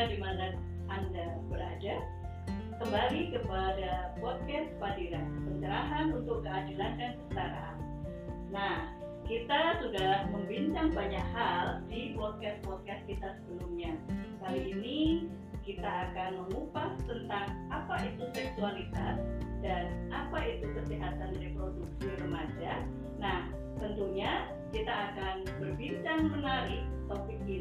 Padira di mana Anda berada. Kembali kepada podcast Padira, pencerahan untuk keadilan dan kesetaraan. Nah, kita sudah membincang banyak hal di podcast-podcast kita sebelumnya. Kali ini kita akan mengupas tentang apa itu seksualitas dan apa itu kesehatan reproduksi remaja. Nah, tentunya kita akan berbincang menarik topik ini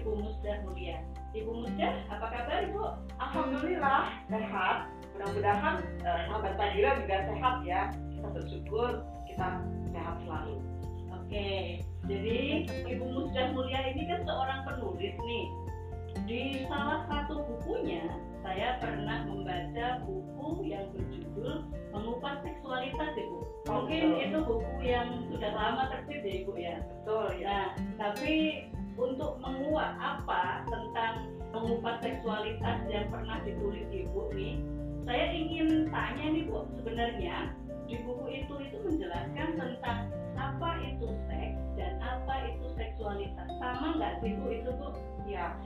Ibu Musdah Mulia. Ibu Musdah, apa kabar Ibu? Alhamdulillah sehat. Mudah-mudahan uh, sahabat Padira juga sehat ya. Kita bersyukur kita sehat selalu. Oke, jadi Ibu Musdah Mulia ini kan seorang penulis nih. Di salah satu bukunya, saya pernah membaca buku yang berjudul Mengupas Seksualitas Ibu. Mungkin betul. itu buku yang sudah lama terbit ya Ibu ya. Betul ya. Nah, tapi untuk menguak apa tentang mengupas seksualitas yang pernah ditulis Ibu nih, saya ingin tanya nih Bu, sebenarnya di buku itu itu menjelaskan tentang apa itu seks dan apa itu seksualitas. Sama nggak sih Bu itu Bu? Ya,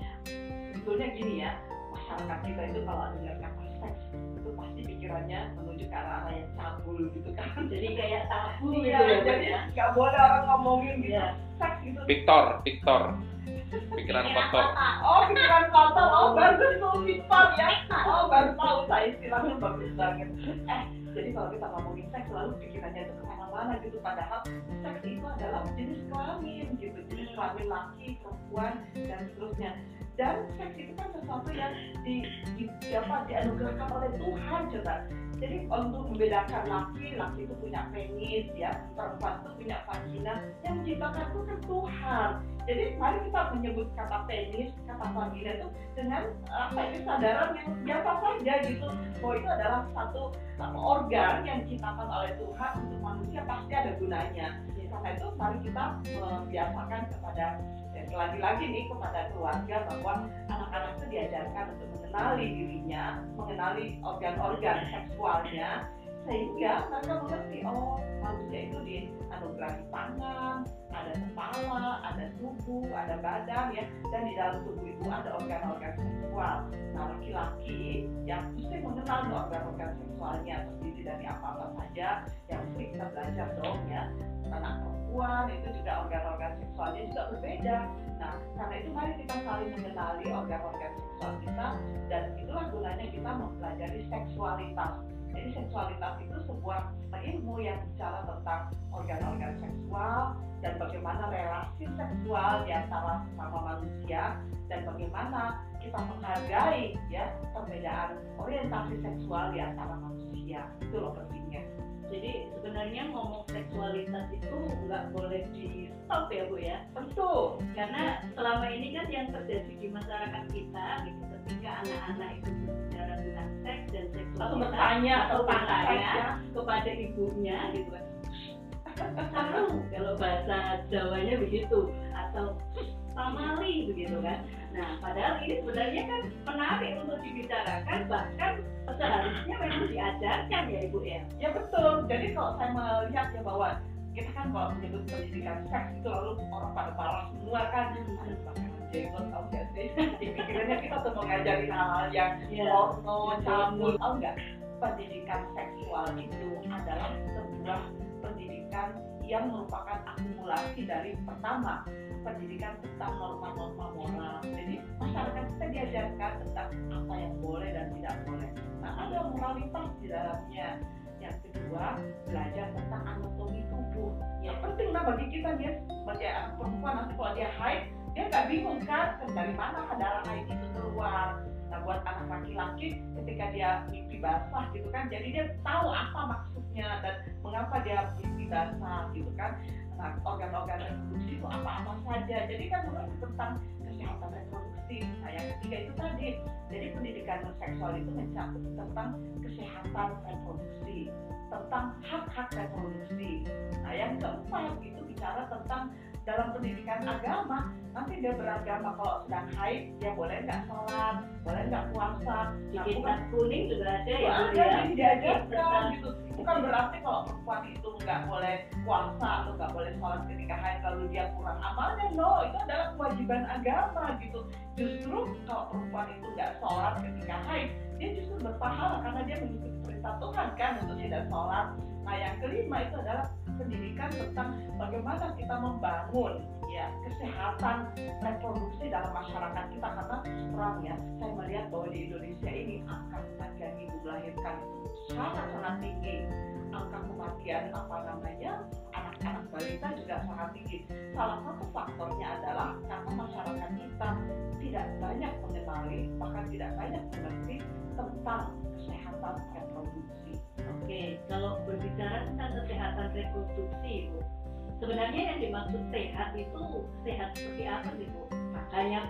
sebetulnya gini ya, masyarakat kita itu kalau dengar kata seks itu pasti pikirannya menuju ke arah-arah yang cabul gitu kan. Jadi kayak tabu Iya, gitu ya jadi ya. nggak boleh orang ngomongin gitu. Iya. Seks gitu. Victor, Victor. Pikiran kotor. Oh, pikiran kotor. Oh, bagus tuh Victor ya. Oh, baru tahu saya istilahnya bagus banget. Eh, jadi kalau kita ngomongin seks selalu pikirannya itu ke mana-mana gitu. Padahal seks itu adalah jenis kelamin gitu. Jenis kelamin laki, perempuan, dan seterusnya. Dan seks itu kan sesuatu yang di, di apa, dianugerahkan oleh Tuhan coba. Jadi untuk membedakan laki, laki itu punya penis ya, perempuan itu punya vagina. Yang menciptakan itu kan Tuhan. Jadi mari kita menyebut kata penis, kata vagina itu dengan apa ya kesadaran yang biasa saja gitu bahwa itu adalah satu organ yang diciptakan oleh Tuhan untuk manusia pasti ada gunanya. Karena itu mari kita membiasakan kepada ya, lagi-lagi nih kepada keluarga bahwa anak-anak itu diajarkan untuk mengenali dirinya, mengenali organ-organ seksualnya sehingga mereka mengerti oh manusia itu dianugerahi tangan, ada kepala, ada tubuh, ada badan ya, dan di dalam tubuh itu ada organ-organ seksual. Nah laki-laki yang mesti mengenal organ-organ seksualnya terdiri dari apa-apa saja yang mesti kita belajar dong ya. Anak perempuan itu juga organ-organ seksualnya juga berbeda. Nah karena itu mari kita saling mengenali organ-organ seksual kita dan itulah gunanya kita mempelajari seksualitas. Jadi seksualitas itu sebuah ilmu yang bicara tentang organ-organ seksual dan bagaimana relasi seksual di antara sesama manusia dan bagaimana kita menghargai ya perbedaan orientasi seksual di antara manusia. Itu loh pentingnya. Jadi sebenarnya ngomong seksualitas itu nggak boleh di stop ya Bu ya. Tentu. karena selama ini kan yang terjadi di masyarakat kita gitu ketika anak-anak itu berbicara tentang seks dan Atau seksualitas bertanya atau atau bertanya kepada ibunya gitu kan kalau bahasa Jawanya begitu atau pamali begitu kan nah padahal ini sebenarnya kan menarik untuk dibicarakan bahkan seharusnya memang diajarkan ya ibu ya. Ya betul. Jadi kalau saya melihat ya bahwa kita kan kalau menyebut pendidikan seks itu lalu orang pada parah semua kan. Ada pakai jenggot tau gak sih? Pikirannya kita tuh mau ngajarin hal-hal yang Iya. porno, cabul tau nggak? Pendidikan seksual itu adalah sebuah pendidikan yang merupakan akumulasi dari pertama pendidikan tentang norma-norma moral. Jadi masyarakat kita diajarkan tentang apa yang boleh dan tidak boleh. Nah ada moralitas di dalamnya. Yang kedua belajar tentang anatomi tubuh yang penting lah bagi kita dia sebagai anak perempuan nanti kalau dia haid dia nggak bingung kan dari mana darah haid itu keluar. Nah buat anak laki-laki ketika dia mimpi basah gitu kan jadi dia tahu apa maksudnya dan mengapa dia mimpi basah gitu kan nah organ-organ reproduksi itu apa-apa saja. Jadi kan mengerti tentang kesehatan reproduksi nah yang ketiga itu tadi. Jadi pendidikan seksual itu mencakup tentang kesehatan reproduksi tentang hak-hak reproduksi. Nah yang keempat itu bicara tentang dalam pendidikan agama nanti dia beragama kalau sedang haid dia boleh nggak sholat boleh nggak puasa. Nah, kuning juga ada ya ada ya? yang diajarkan gitu. Bukan berarti kalau perempuan itu nggak boleh puasa atau nggak boleh sholat ketika haid lalu dia kurang amalnya. No itu adalah kewajiban agama gitu. Justru kalau perempuan itu nggak sholat ketika haid dia justru berpahala karena dia mengikuti perintah Tuhan kan untuk tidak sholat. Nah yang kelima itu adalah pendidikan tentang bagaimana kita membangun ya kesehatan reproduksi dalam masyarakat kita. Karena terang ya saya melihat bahwa di Indonesia ini angka kematian ibu melahirkan itu sangat sangat tinggi. Angka kematian apa namanya anak-anak balita juga sangat tinggi. Salah satu faktornya adalah karena masyarakat kita tidak banyak mengenali bahkan tidak banyak mengerti tentang kesehatan reproduksi. Oke, kalau berbicara tentang kesehatan reproduksi, Bu, sebenarnya yang dimaksud sehat itu sehat seperti apa sih, Bu? Hanya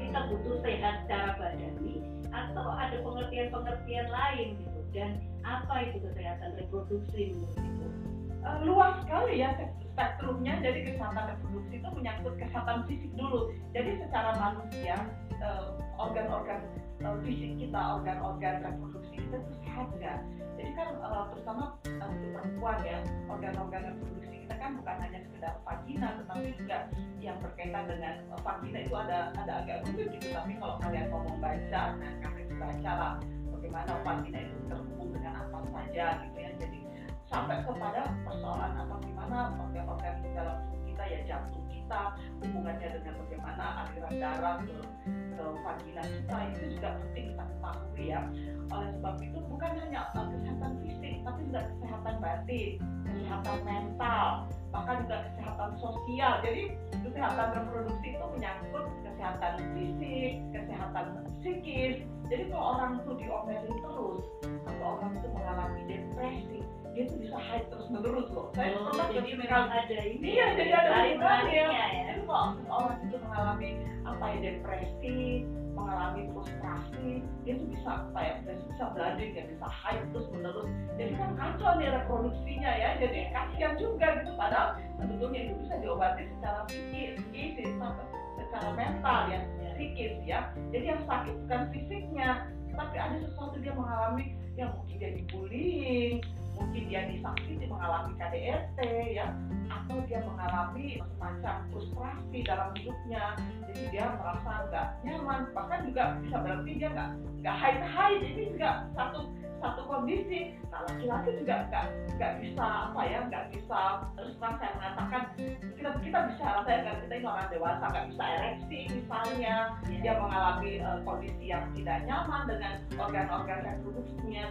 kita butuh sehat secara badani atau ada pengertian-pengertian lain gitu? Dan apa itu kesehatan reproduksi menurut Ibu? Eh, luas sekali ya spektrumnya. Jadi kesehatan reproduksi itu menyangkut kesehatan fisik dulu. Jadi secara manusia eh, organ-organ eh, fisik kita organ-organ reproduksi kita itu sehat nggak? Jadi kan eh, terutama untuk perempuan ya organ-organ reproduksi kita kan bukan hanya sekedar vagina tetapi juga yang berkaitan dengan vagina itu ada ada agak rumit gitu. Tapi kalau kalian ngomong baca nah kalian baca lah bagaimana vagina itu terhubung dengan apa saja gitu ya sampai kepada persoalan apa gimana organ-organ dalam kita ya jantung kita hubungannya dengan bagaimana aliran darah ke ke vagina kita itu juga penting kita ketahui ya. Oleh sebab itu bukan hanya kesehatan fisik tapi juga kesehatan batin kesehatan mental bahkan juga kesehatan sosial. Jadi kesehatan reproduksi itu menyangkut kesehatan fisik kesehatan psikis. Jadi kalau orang itu diomelin terus atau orang itu mengalami depresi dia tuh bisa haid terus menerus loh. Saya Oh, pernah jadi memang ada ini Iya, jadi ada hubungannya. ya. jadi kalau orang itu mengalami apa ya depresi mengalami frustrasi dia tuh bisa apa ya bisa, bisa blooding ya bisa haid terus menerus jadi kan kacau nih reproduksinya ya. Jadi kasihan juga gitu. Padahal sebetulnya itu bisa diobati secara psikis secara mental ya psikis ya. Jadi yang sakit bukan fisiknya tapi ada sesuatu dia mengalami yang mungkin dia dibullying mungkin dia disakiti mengalami KDRT ya. Atau dia mengalami semacam frustrasi dalam hidupnya. Jadi dia merasa nggak nyaman. Bahkan juga bisa berarti dia nggak nggak high high ini juga satu satu kondisi. Nah laki-laki juga nggak nggak bisa apa ya nggak bisa terus terang saya mengatakan kita kita bisa saya kan kita ini orang dewasa nggak bisa ereksi misalnya. Dia mengalami eh, kondisi yang tidak nyaman dengan organ-organ reproduksinya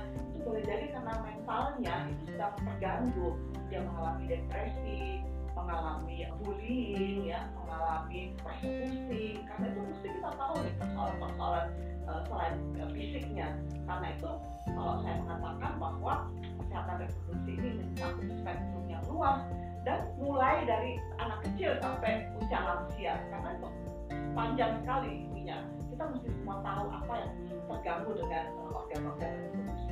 jadi karena mentalnya itu sedang terganggu. Dia mengalami depresi mengalami bullying ya mengalami persekusi. Karena itu mesti kita tahu nih persoalan-persoalan eh, selain eh, fisiknya. Karena itu kalau saya mengatakan bahwa kesehatan reproduksi ini mencakup spektrum yang luas dan mulai dari anak kecil sampai usia lansia. Karena itu panjang sekali intinya kita mesti semua tahu apa yang terganggu dengan eh, organ-organ reproduksi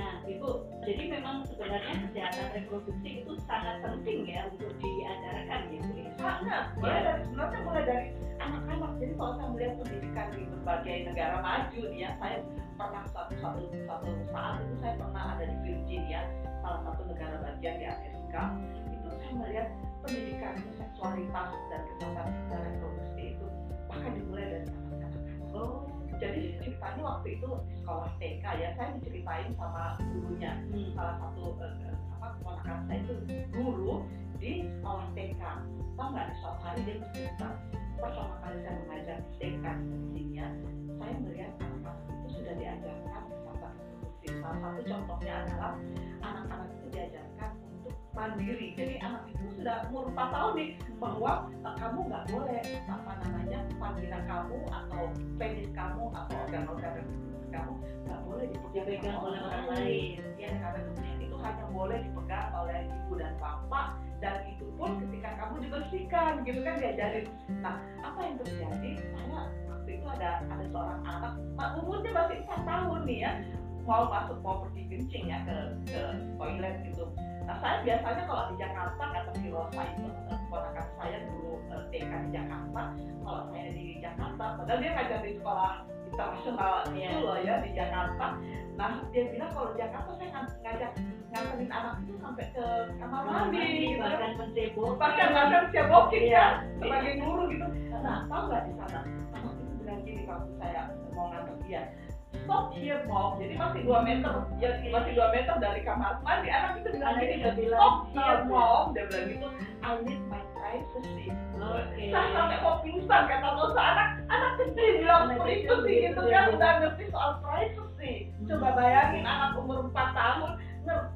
Nah, Ibu, jadi memang sebenarnya kesehatan reproduksi itu sangat penting ya untuk diajarkan ya, Bu. ya? sangat mulai dari sebenarnya mulai dari anak-anak jadi kalau saya melihat pendidikan di berbagai negara maju nih ya saya pernah suatu satu satu saat itu saya pernah ada di Virginia salah satu negara bagian di Amerika itu saya melihat pendidikan seksualitas dan kesehatan reproduksi itu bahkan dimulai dari jadi ceritanya waktu itu di sekolah TK ya saya diceritain sama gurunya hmm. salah satu eh, eh, apa keponakan saya itu guru di sekolah TK tau nggak di suatu hari dia bercerita pertama kali saya mengajar di TK sepertinya saya melihat anak-anak itu sudah diajarkan reproduksi salah satu contohnya adalah anak-anak itu diajarkan mandiri jadi anak itu sudah umur 4 tahun nih bahwa eh, kamu nggak boleh apa namanya vagina kamu atau penis kamu atau organ-organ kamu nggak boleh dipegang oleh orang lain. ya karena itu hanya boleh dipegang oleh ibu dan bapak dan itu pun ketika kamu dibersihkan gitu kan diajarin. Nah apa yang terjadi? Saya waktu itu ada ada seorang anak ma- umurnya masih empat tahun nih ya mau masuk mau pergi kencing ya ke ke toilet gitu nah saya biasanya kalau di Jakarta kata si Rosa itu keponakan saya dulu eh, TK di Jakarta. Kalau saya di Jakarta pada padahal dia ngajar di sekolah internasional itu loh ya di Jakarta. Nah dia bilang kalau di Jakarta saya ng- ngajak nganterin anak itu sampai ke kamar mandi gitu. bahkan mencebok bahkan bahkan cebokin kan? Sebagai guru gitu. Nah tahu nggak di sana? Anak itu bilang gini waktu saya mau nganter dia stop here mom jadi masih dua meter ya masih dua meter dari kamar. Mandi anak itu bilang gini itu bilang, stop "Stop, here ya." mom dia bilang gitu I need my privacy. Oke. Saya sampai mau pingsan kata Rosa anak anak kecil bilang sih gitu gitu, kan ya. udah ngerti soal privacy. Coba bayangin anak umur 4 tahun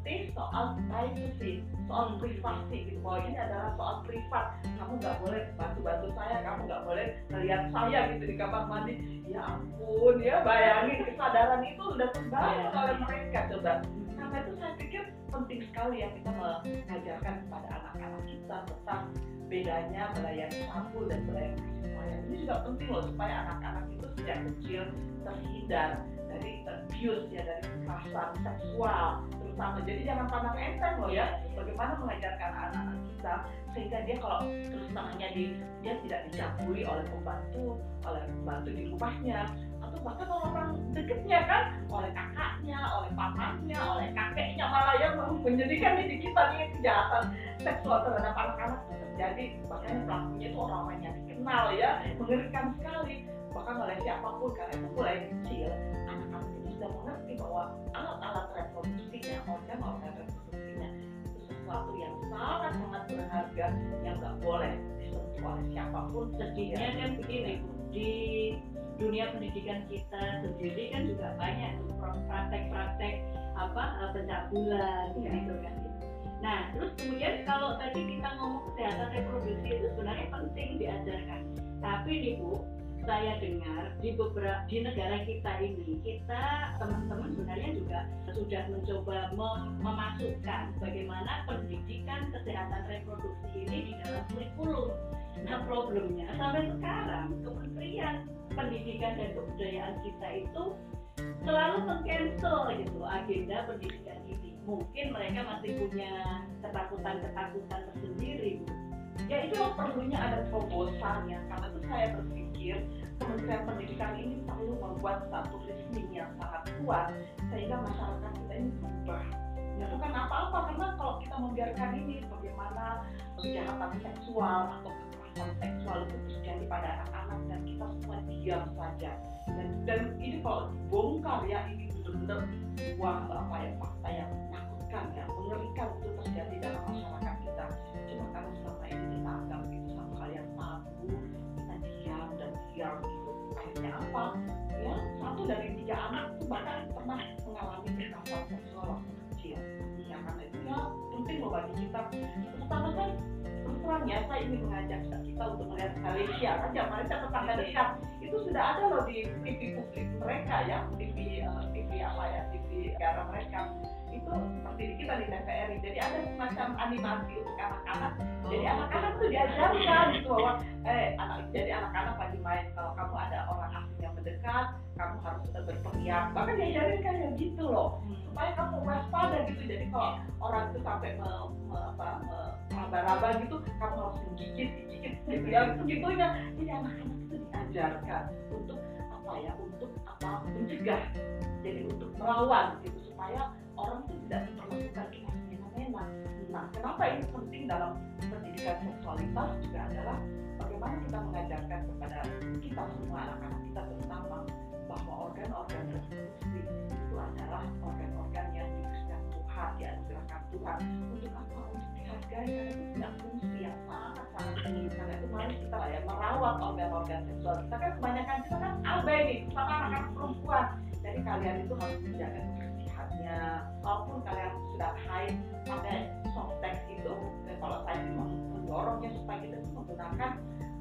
ngerti soal privacy soal privasi gitu. Bahwa ini adalah soal privat. Kamu nggak boleh bantu-bantu saya kamu nggak boleh ngeliat saya gitu di kamar mandi. Ya ampun ya bayangin kesadaran itu udah terbangun oleh mereka. Coba. Karena itu saya pikir penting sekali ya kita mengajarkan kepada anak-anak kita tentang bedanya melayani sapu dan melayani kasih ini juga penting loh supaya anak-anak itu sejak kecil terhindar dari abuse ya dari kekerasan seksual terutama. Jadi jangan pandang enteng loh ya bagaimana mengajarkan anak-anak kita sehingga dia kalau terus tangannya di dia tidak dicabuli oleh pembantu oleh pembantu di rumahnya atau bahkan orang dekatnya kan oleh kakaknya oleh pamannya oleh kakeknya malah yang menjadikan ini kita nih kejahatan seksual terhadap anak-anak itu terjadi. Bahkan pelakunya itu orang-orang yang dikenal ya mengerikan sekali. Bahkan oleh siapa pun karena itu mulai kecil sudah mengerti bahwa alat-alat reproduksinya organ-organ reproduksinya itu sesuatu yang sangat-sangat berharga yang nggak boleh disentuh oleh siapa pun. Sedihnya kan begini Bu di dunia pendidikan kita sendiri kan juga banyak praktek-praktek apa eh, pencabulan Iya. gitu kan. Nah terus kemudian kalau tadi kita ngomong kesehatan reproduksi itu sebenarnya penting diajarkan. Tapi nih Bu saya dengar di beberapa di negara kita ini kita teman-teman sebenarnya juga sudah mencoba mem- memasukkan bagaimana pendidikan kesehatan reproduksi ini di dalam kurikulum Nah problemnya sampai sekarang Kementerian Pendidikan dan Kebudayaan kita itu selalu meng-cancel gitu agenda pendidikan ini. Mungkin mereka masih punya ketakutan-ketakutan tersendiri. Ya itu perlunya ada terobosan ya karena itu saya berpikir Kementerian Pendidikan ini perlu membuat satu listening yang sangat kuat sehingga masyarakat kita ini berubah. Ya bukan apa-apa karena kalau kita membiarkan ini bagaimana kejahatan seksual atau kekerasan seksual itu terjadi pada anak-anak dan kita semua diam saja. Dan, dan ini kalau dibongkar ya ini benar-benar sebuah apa ya fakta yang menakutkan ya mengerikan itu terjadi dalam masyarakat kita pertama kan terang ya saya ingin mengajak kita untuk melihat Malaysia. Kan ya Malaysia tetangga dekat. Itu sudah ada loh di TV publik mereka ya TV eh, TV apa ya TV negara mereka. Itu seperti kita di TVRI jadi ada semacam animasi untuk anak-anak. Jadi anak-anak tuh diajarkan gitu bahwa eh anak jadi anak-anak lagi main. Kalau kamu ada orang asing mendekat kamu harus tetap berteriak bahkan diajarin kayak gitu loh. Supaya kamu waspada gitu. Jadi kalau orang itu sampai me, me, apa, me- meraba-raba gitu kamu harus menggigit digigit gitu ya. Begitunya jadi anak-anak itu diajarkan untuk apa ya untuk apa mencegah. Jadi untuk melawan gitu. Supaya orang itu tidak memperlakukan kita semena-mena. Nah kenapa ini penting dalam pendidikan seksualitas juga adalah bagaimana kita mengajarkan kepada kita semua anak-anak kita terutama Tuhan untuk apa? Untuk dihargai karena itu punya fungsi yang sangat-sangat tinggi. Karena itu mari kita lah ya merawat organ-organ seksual kita. Kan kebanyakan kita kan abai nih sama anak-anak perempuan. Jadi kalian itu harus menjaga kebersihannya walaupun kalian sudah haid pakai softtex itu dan kalau saya mendorongnya supaya kita itu menggunakan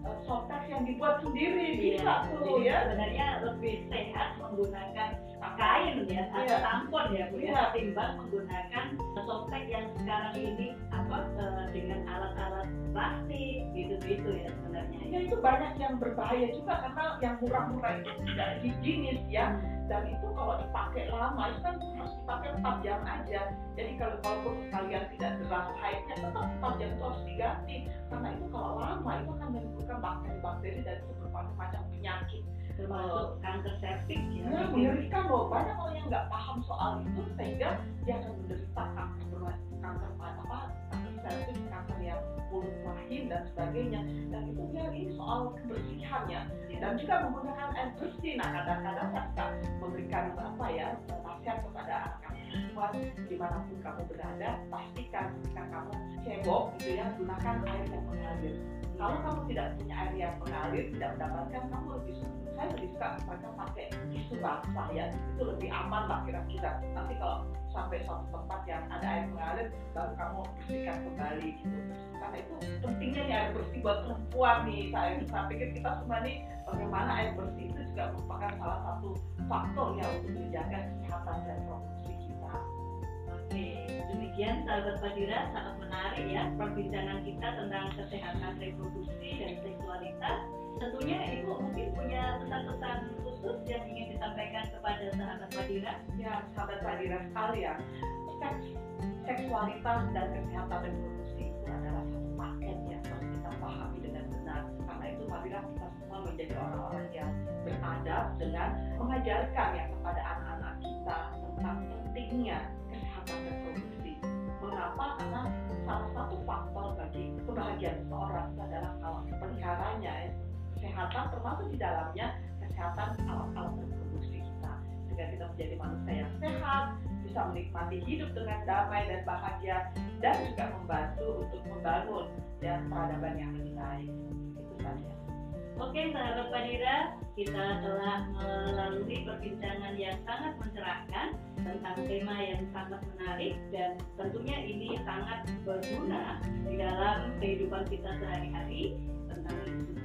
uh, yang dibuat sendiri. Bisa tuh Jadi ya. sebenarnya lebih sehat menggunakan kain ya atau Iya. tampon ya Bu Iya. ya ketimbang menggunakan softtek yang sekarang ini apa eh, dengan alat-alat plastik gitu-gitu ya sebenarnya. Ya itu banyak yang berbahaya juga karena yang murah-murah itu tidak higienis ya. Dan itu kalau dipakai lama itu kan harus dipakai 4 jam aja. Jadi kalau walaupun kalian tidak deras haidnya tetap 4 jam itu harus diganti. Karena itu kalau lama itu akan menimbulkan bakteri-bakteri dan berbagai macam penyakit termasuk kanker serviks ya. Ya, mengerikan loh. Banyak orang yang nggak paham soal itu sehingga dia akan menderita kanker kanker apa kanker serviks, kanker yang mulut rahim dan sebagainya. Dan itu dia ini soal kebersihannya dan juga menggunakan air bersih. Nah kadang-kadang saya suka memberikan apa ya nasihat kepada anak-anak perempuan di mana pun kamu berada pastikan ketika kamu cebok gitu ya gunakan air yang mengalir. Kalau kamu tidak punya air yang mengalir, tidak mendapatkan, kamu lebih suka saya lebih suka mereka pakai tisu basah ya. Itu lebih aman lah kira-kira. Nanti kalau sampai suatu tempat yang ada air mengalir baru kamu bersihkan kembali gitu. Karena itu pentingnya nih air bersih buat perempuan nih. Saya saya pikir kita semua nih bagaimana air bersih itu juga merupakan salah satu faktor ya untuk menjaga kesehatan reproduksi kita. Oke, demikian sahabat Padira sangat menarik ya perbincangan kita tentang kesehatan reproduksi dan seksualitas. Tentunya Ibu mungkin punya pesan-pesan khusus yang ingin disampaikan kepada sahabat Padira. ya sahabat Sadira sekalian seks seksualitas dan kesehatan reproduksi itu adalah satu paket yang harus kita pahami dengan benar. Karena itu Sadira kita semua menjadi orang-orang yang beradab dengan mengajarkan ya kepada anak-anak kita tentang pentingnya kesehatan reproduksi mengapa? Karena salah satu faktor bagi kebahagiaan seseorang adalah kalau peliharanya ya, kesehatan termasuk di dalamnya kesehatan alat-alat reproduksi kita sehingga kita menjadi manusia yang sehat, bisa menikmati hidup dengan damai dan bahagia, dan juga membantu untuk membangun ya peradaban yang lebih baik. Itu saja. Oke sahabat Padira, kita telah melalui perbincangan yang sangat mencerahkan tentang tema yang sangat menarik dan tentunya ini sangat berguna di dalam kehidupan kita sehari-hari tentang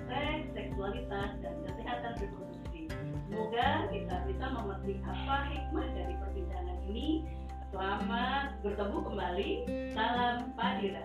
seks, seksualitas, dan kesehatan reproduksi. Semoga kita bisa memetik apa hikmah dari perbincangan ini. Selamat bertemu kembali. Salam Padira.